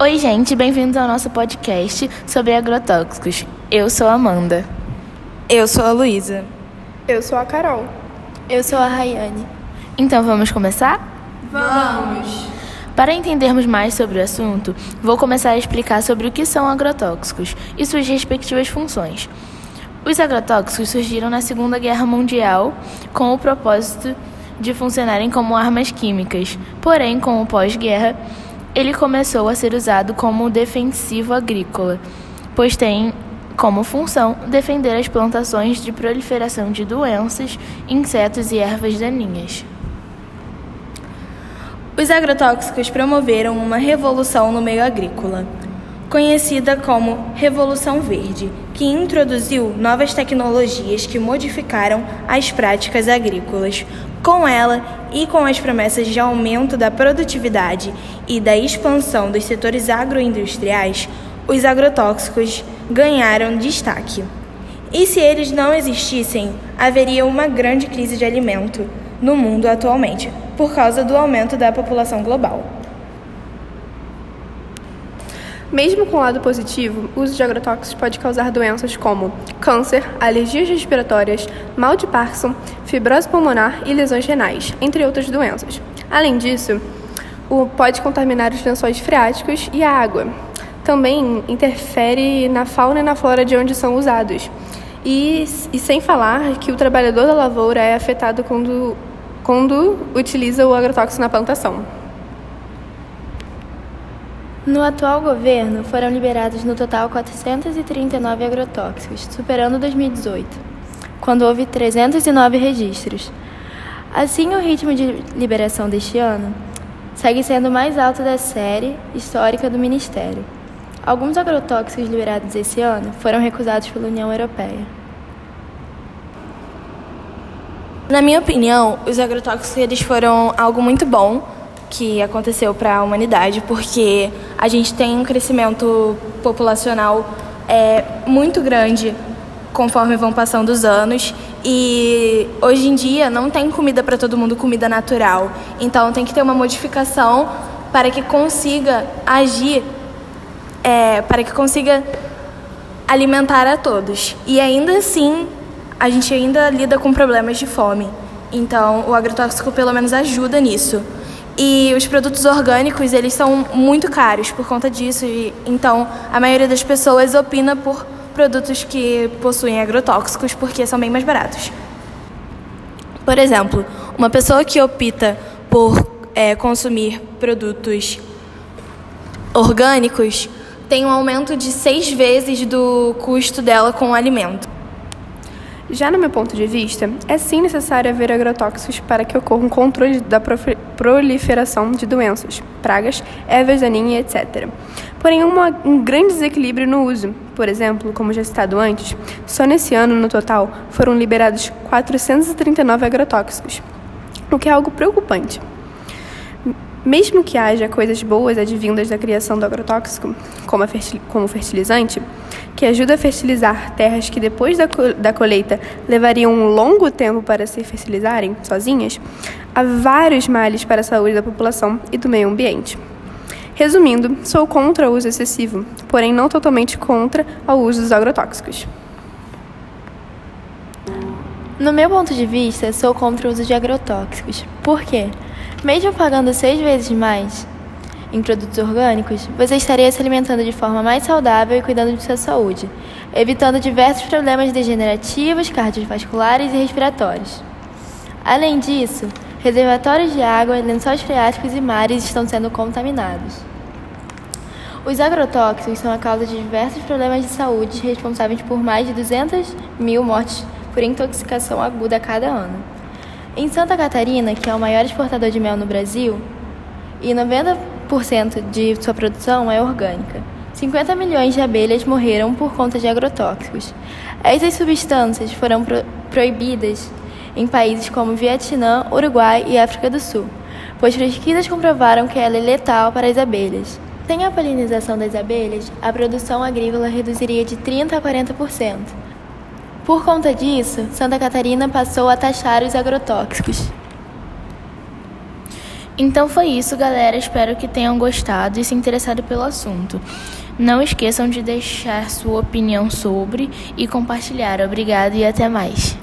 Oi, gente, bem-vindos ao nosso podcast sobre agrotóxicos. Eu sou a Amanda. Eu sou a Luísa. Eu sou a Carol. Eu sou a Rayane. Então vamos começar? Vamos! Para entendermos mais sobre o assunto, vou começar a explicar sobre o que são agrotóxicos e suas respectivas funções. Os agrotóxicos surgiram na Segunda Guerra Mundial com o propósito de funcionarem como armas químicas. Porém, com o pós-guerra, ele começou a ser usado como defensivo agrícola, pois tem como função defender as plantações de proliferação de doenças, insetos e ervas daninhas. Os agrotóxicos promoveram uma revolução no meio agrícola, conhecida como Revolução Verde, que introduziu novas tecnologias que modificaram as práticas agrícolas. Com ela e com as promessas de aumento da produtividade e da expansão dos setores agroindustriais, os agrotóxicos ganharam destaque. E se eles não existissem, haveria uma grande crise de alimento no mundo atualmente, por causa do aumento da população global. Mesmo com o lado positivo, o uso de agrotóxicos pode causar doenças como câncer, alergias respiratórias, mal de Parkinson, fibrose pulmonar e lesões renais, entre outras doenças. Além disso, o pode contaminar os lençóis freáticos e a água. Também interfere na fauna e na flora de onde são usados. E, e sem falar que o trabalhador da lavoura é afetado quando, quando utiliza o agrotóxico na plantação. No atual governo, foram liberados no total 439 agrotóxicos, superando 2018, quando houve 309 registros. Assim, o ritmo de liberação deste ano segue sendo o mais alto da série histórica do Ministério. Alguns agrotóxicos liberados esse ano foram recusados pela União Europeia. Na minha opinião, os agrotóxicos eles foram algo muito bom que aconteceu para a humanidade, porque a gente tem um crescimento populacional é, muito grande conforme vão passando os anos e hoje em dia não tem comida para todo mundo, comida natural. Então tem que ter uma modificação para que consiga agir, é, para que consiga alimentar a todos. E ainda assim, a gente ainda lida com problemas de fome. Então o agrotóxico pelo menos ajuda nisso. E os produtos orgânicos, eles são muito caros por conta disso. E, então, a maioria das pessoas opina por produtos que possuem agrotóxicos porque são bem mais baratos. Por exemplo, uma pessoa que opta por é, consumir produtos orgânicos tem um aumento de seis vezes do custo dela com o alimento. Já no meu ponto de vista, é sim necessário haver agrotóxicos para que ocorra um controle da proliferação de doenças, pragas, ervas daninhas, etc. Porém, uma, um grande desequilíbrio no uso. Por exemplo, como já citado antes, só nesse ano, no total, foram liberados 439 agrotóxicos, o que é algo preocupante. Mesmo que haja coisas boas advindas da criação do agrotóxico, como, fertil como fertilizante, que ajuda a fertilizar terras que depois da colheita levariam um longo tempo para se fertilizarem sozinhas, há vários males para a saúde da população e do meio ambiente. Resumindo, sou contra o uso excessivo, porém não totalmente contra o uso dos agrotóxicos. No meu ponto de vista, sou contra o uso de agrotóxicos. Por quê? Mesmo pagando seis vezes mais em produtos orgânicos, você estaria se alimentando de forma mais saudável e cuidando de sua saúde, evitando diversos problemas degenerativos, cardiovasculares e respiratórios. Além disso, reservatórios de água, lençóis freáticos e mares estão sendo contaminados. Os agrotóxicos são a causa de diversos problemas de saúde responsáveis por mais de 200 mil mortes por intoxicação aguda a cada ano. Em Santa Catarina, que é o maior exportador de mel no Brasil, e 90% de sua produção é orgânica, 50 milhões de abelhas morreram por conta de agrotóxicos. Essas substâncias foram pro proibidas em países como Vietnã, Uruguai e África do Sul, pois pesquisas comprovaram que ela é letal para as abelhas. Sem a polinização das abelhas, a produção agrícola reduziria de 30% a 40%. Por conta disso, Santa Catarina passou a taxar os agrotóxicos. Então foi isso, galera. Espero que tenham gostado e se interessado pelo assunto. Não esqueçam de deixar sua opinião sobre e compartilhar. Obrigado e até mais.